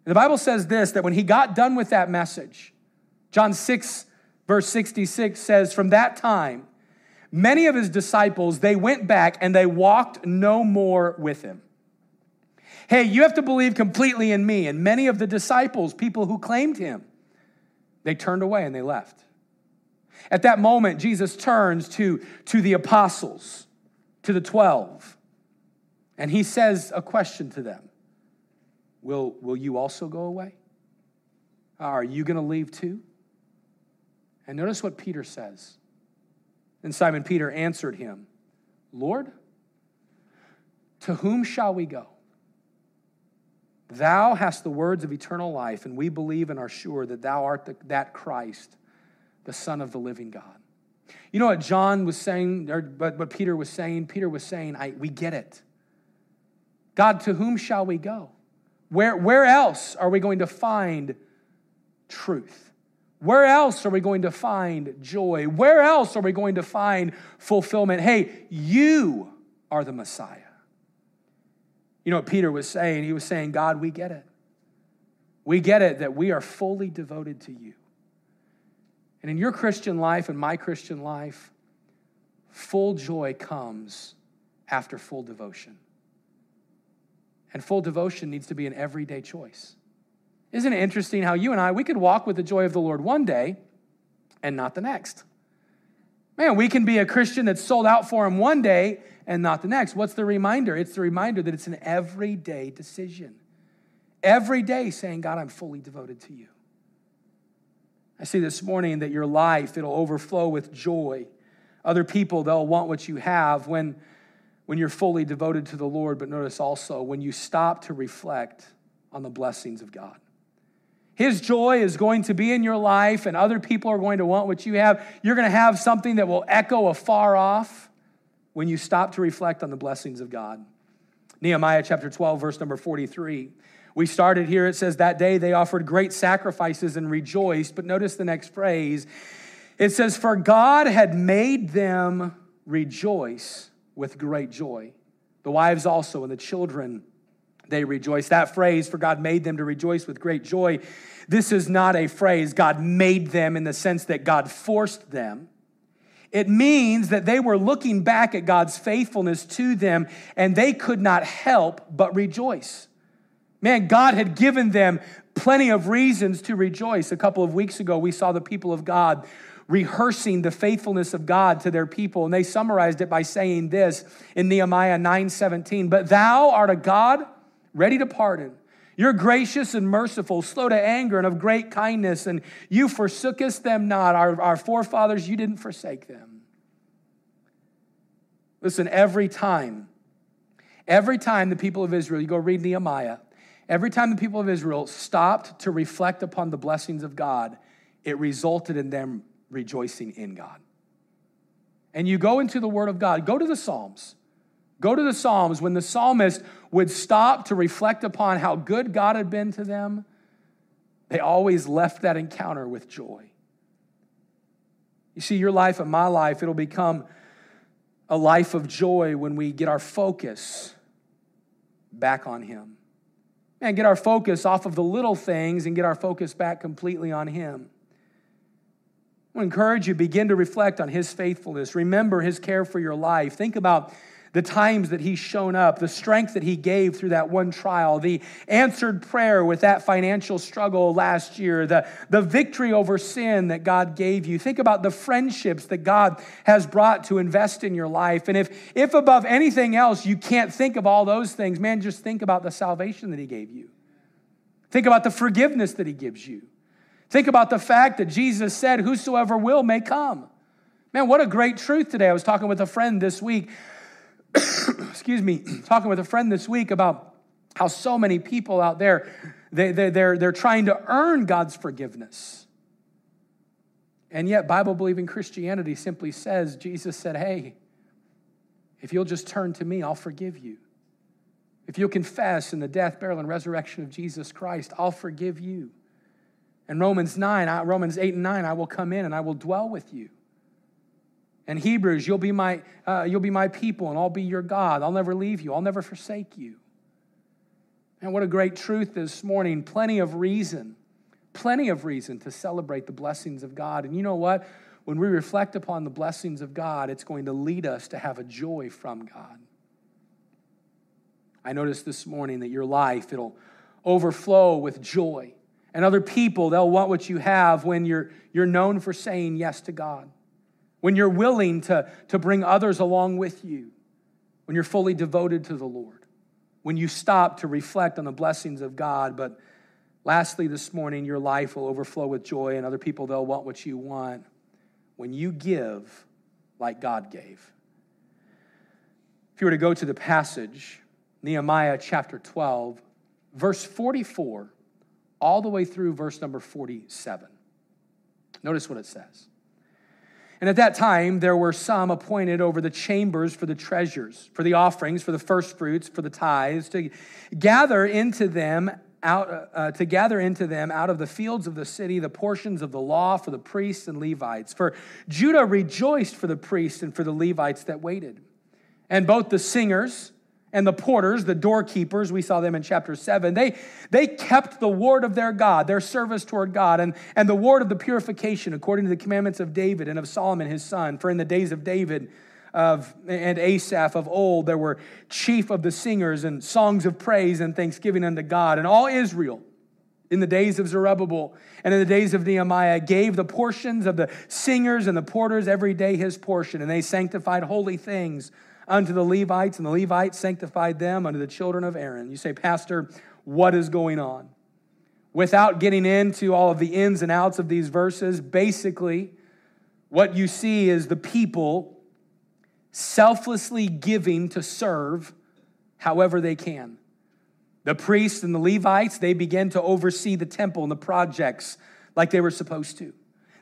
The Bible says this that when he got done with that message, John 6, verse 66 says, From that time, many of his disciples, they went back and they walked no more with him. Hey, you have to believe completely in me. And many of the disciples, people who claimed him, they turned away and they left. At that moment, Jesus turns to, to the apostles, to the 12, and he says a question to them Will, will you also go away? Are you going to leave too? And notice what Peter says. And Simon Peter answered him, Lord, to whom shall we go? Thou hast the words of eternal life, and we believe and are sure that thou art the, that Christ, the Son of the living God. You know what John was saying, or what Peter was saying? Peter was saying, I, We get it. God, to whom shall we go? Where, where else are we going to find truth? Where else are we going to find joy? Where else are we going to find fulfillment? Hey, you are the Messiah. You know what Peter was saying? He was saying, God, we get it. We get it that we are fully devoted to you. And in your Christian life and my Christian life, full joy comes after full devotion. And full devotion needs to be an everyday choice. Isn't it interesting how you and I, we could walk with the joy of the Lord one day and not the next? Man, we can be a Christian that's sold out for Him one day and not the next. What's the reminder? It's the reminder that it's an everyday decision. Every day saying, God, I'm fully devoted to you. I see this morning that your life, it'll overflow with joy. Other people, they'll want what you have when, when you're fully devoted to the Lord. But notice also when you stop to reflect on the blessings of God. His joy is going to be in your life, and other people are going to want what you have. You're going to have something that will echo afar off when you stop to reflect on the blessings of God. Nehemiah chapter 12, verse number 43. We started here, it says, That day they offered great sacrifices and rejoiced. But notice the next phrase. It says, For God had made them rejoice with great joy. The wives also and the children, they rejoice. That phrase, for God made them to rejoice with great joy, this is not a phrase, God made them in the sense that God forced them. It means that they were looking back at God's faithfulness to them and they could not help but rejoice. Man, God had given them plenty of reasons to rejoice. A couple of weeks ago, we saw the people of God rehearsing the faithfulness of God to their people, and they summarized it by saying this in Nehemiah 9:17, "But thou art a God ready to pardon. You're gracious and merciful, slow to anger, and of great kindness, and you forsookest them not. Our, our forefathers, you didn't forsake them. Listen, every time, every time the people of Israel, you go read Nehemiah, Every time the people of Israel stopped to reflect upon the blessings of God, it resulted in them rejoicing in God. And you go into the Word of God, go to the Psalms. Go to the Psalms when the psalmist would stop to reflect upon how good God had been to them, they always left that encounter with joy. You see, your life and my life, it'll become a life of joy when we get our focus back on Him and get our focus off of the little things and get our focus back completely on Him. I encourage you, begin to reflect on His faithfulness. Remember His care for your life. Think about the times that he's shown up, the strength that he gave through that one trial, the answered prayer with that financial struggle last year, the, the victory over sin that God gave you. Think about the friendships that God has brought to invest in your life. And if, if above anything else you can't think of all those things, man, just think about the salvation that he gave you. Think about the forgiveness that he gives you. Think about the fact that Jesus said, Whosoever will may come. Man, what a great truth today. I was talking with a friend this week excuse me, talking with a friend this week about how so many people out there, they, they, they're, they're trying to earn God's forgiveness. And yet, Bible believing Christianity simply says, Jesus said, Hey, if you'll just turn to me, I'll forgive you. If you'll confess in the death, burial, and resurrection of Jesus Christ, I'll forgive you. And Romans 9, Romans 8 and 9, I will come in and I will dwell with you. And Hebrews, you'll be my, uh, you'll be my people and I'll be your God. I'll never leave you. I'll never forsake you. And what a great truth this morning. Plenty of reason, plenty of reason to celebrate the blessings of God. And you know what? When we reflect upon the blessings of God, it's going to lead us to have a joy from God. I noticed this morning that your life, it'll overflow with joy. And other people, they'll want what you have when you're, you're known for saying yes to God when you're willing to, to bring others along with you, when you're fully devoted to the Lord, when you stop to reflect on the blessings of God. But lastly, this morning, your life will overflow with joy, and other people, they'll want what you want when you give like God gave. If you were to go to the passage, Nehemiah chapter 12, verse 44, all the way through verse number 47, notice what it says. And at that time, there were some appointed over the chambers for the treasures, for the offerings, for the first fruits, for the tithes, to gather into them out uh, uh, to gather into them out of the fields of the city the portions of the law for the priests and Levites. For Judah rejoiced for the priests and for the Levites that waited. And both the singers and the porters, the doorkeepers, we saw them in chapter 7, they, they kept the ward of their God, their service toward God, and, and the ward of the purification according to the commandments of David and of Solomon his son. For in the days of David of, and Asaph of old, there were chief of the singers and songs of praise and thanksgiving unto God. And all Israel, in the days of Zerubbabel and in the days of Nehemiah, gave the portions of the singers and the porters every day his portion, and they sanctified holy things unto the Levites, and the Levites sanctified them unto the children of Aaron. You say, Pastor, what is going on? Without getting into all of the ins and outs of these verses, basically, what you see is the people selflessly giving to serve however they can. The priests and the Levites, they begin to oversee the temple and the projects like they were supposed to.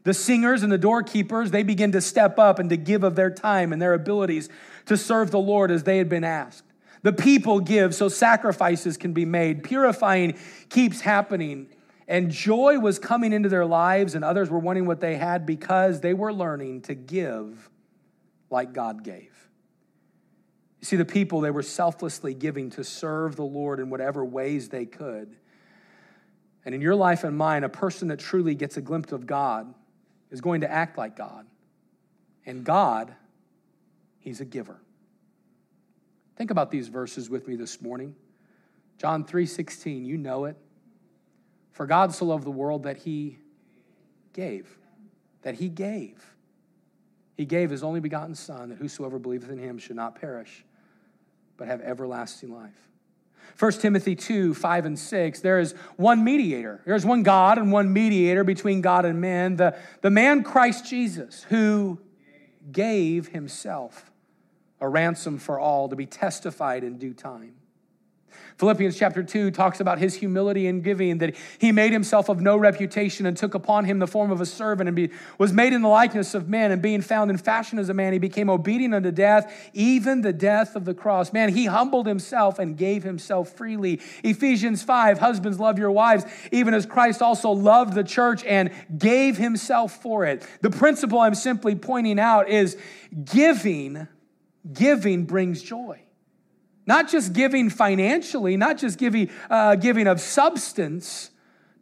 The singers and the doorkeepers, they begin to step up and to give of their time and their abilities to serve the Lord as they had been asked. The people give so sacrifices can be made. Purifying keeps happening. And joy was coming into their lives, and others were wanting what they had because they were learning to give like God gave. You see, the people, they were selflessly giving to serve the Lord in whatever ways they could. And in your life and mine, a person that truly gets a glimpse of God is going to act like God. And God, He's a giver. Think about these verses with me this morning. John 3:16, you know it. For God so loved the world that he gave. That he gave. He gave his only begotten Son, that whosoever believeth in him should not perish, but have everlasting life. 1 Timothy 2 5 and 6, there is one mediator. There's one God and one mediator between God and men, the, the man Christ Jesus, who gave himself a ransom for all to be testified in due time. Philippians chapter 2 talks about his humility in giving, that he made himself of no reputation and took upon him the form of a servant and be, was made in the likeness of men. And being found in fashion as a man, he became obedient unto death, even the death of the cross. Man, he humbled himself and gave himself freely. Ephesians 5 Husbands, love your wives, even as Christ also loved the church and gave himself for it. The principle I'm simply pointing out is giving, giving brings joy. Not just giving financially, not just giving, uh, giving of substance.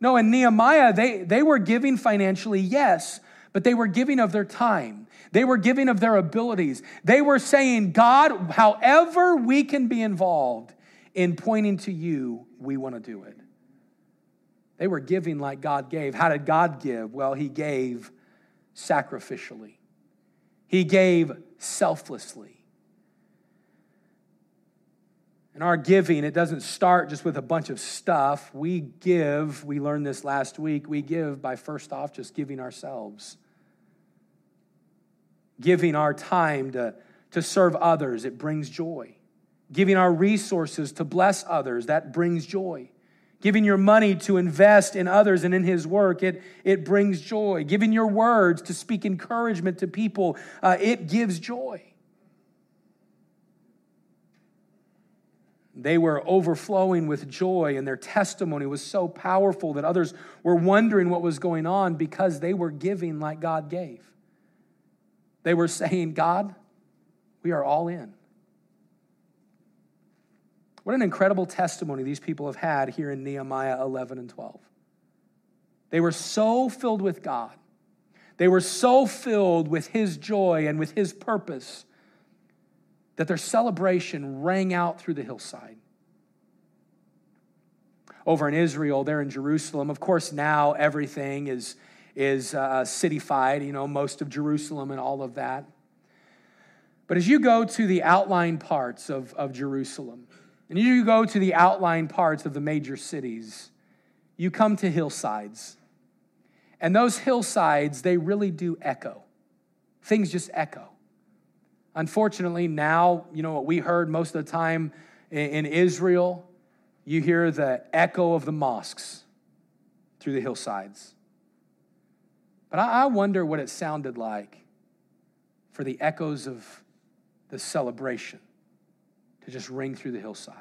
No, in Nehemiah, they, they were giving financially, yes, but they were giving of their time. They were giving of their abilities. They were saying, God, however we can be involved in pointing to you, we want to do it. They were giving like God gave. How did God give? Well, He gave sacrificially, He gave selflessly. In our giving, it doesn't start just with a bunch of stuff. We give, we learned this last week, we give by first off just giving ourselves. Giving our time to, to serve others, it brings joy. Giving our resources to bless others, that brings joy. Giving your money to invest in others and in His work, it, it brings joy. Giving your words to speak encouragement to people, uh, it gives joy. They were overflowing with joy, and their testimony was so powerful that others were wondering what was going on because they were giving like God gave. They were saying, God, we are all in. What an incredible testimony these people have had here in Nehemiah 11 and 12. They were so filled with God, they were so filled with His joy and with His purpose that their celebration rang out through the hillside. Over in Israel, there in Jerusalem, of course, now everything is, is uh, cityfied, you know, most of Jerusalem and all of that. But as you go to the outlying parts of, of Jerusalem, and you go to the outlying parts of the major cities, you come to hillsides. And those hillsides, they really do echo. Things just echo. Unfortunately, now, you know what we heard most of the time in Israel, you hear the echo of the mosques through the hillsides. But I wonder what it sounded like for the echoes of the celebration to just ring through the hillside.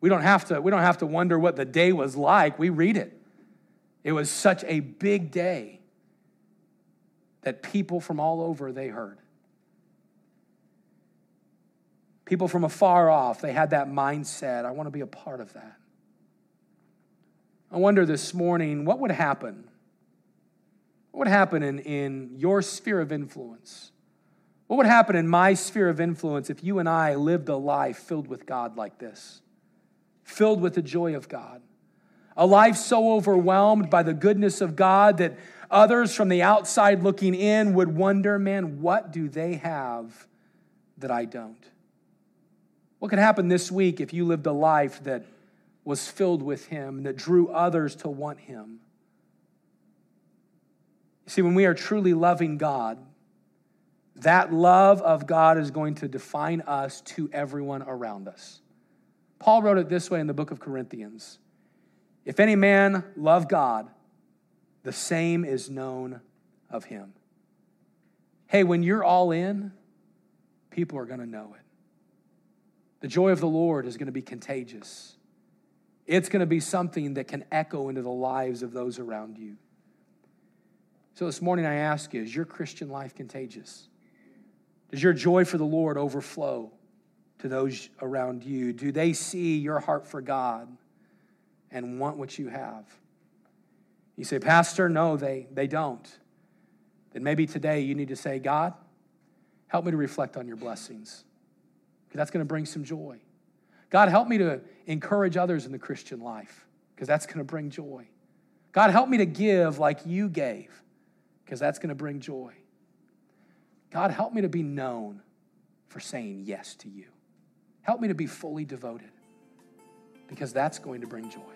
We don't have to, we don't have to wonder what the day was like. We read it. It was such a big day that people from all over they heard. People from afar off, they had that mindset I want to be a part of that. I wonder this morning what would happen? What would happen in, in your sphere of influence? What would happen in my sphere of influence if you and I lived a life filled with God like this? Filled with the joy of God. A life so overwhelmed by the goodness of God that others from the outside looking in would wonder, man, what do they have that I don't? What could happen this week if you lived a life that was filled with Him, that drew others to want Him? You see, when we are truly loving God, that love of God is going to define us to everyone around us. Paul wrote it this way in the book of Corinthians If any man love God, the same is known of him. Hey, when you're all in, people are going to know it. The joy of the Lord is going to be contagious. It's going to be something that can echo into the lives of those around you. So this morning I ask you, is your Christian life contagious? Does your joy for the Lord overflow to those around you? Do they see your heart for God and want what you have? You say, Pastor, no, they, they don't. Then maybe today you need to say, God, help me to reflect on your blessings because that's going to bring some joy. God, help me to encourage others in the Christian life because that's going to bring joy. God, help me to give like you gave because that's going to bring joy. God, help me to be known for saying yes to you. Help me to be fully devoted because that's going to bring joy.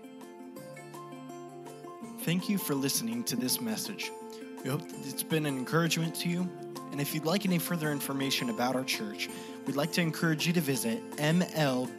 Thank you for listening to this message. We hope it's been an encouragement to you. And if you'd like any further information about our church, we'd like to encourage you to visit mlbc.church.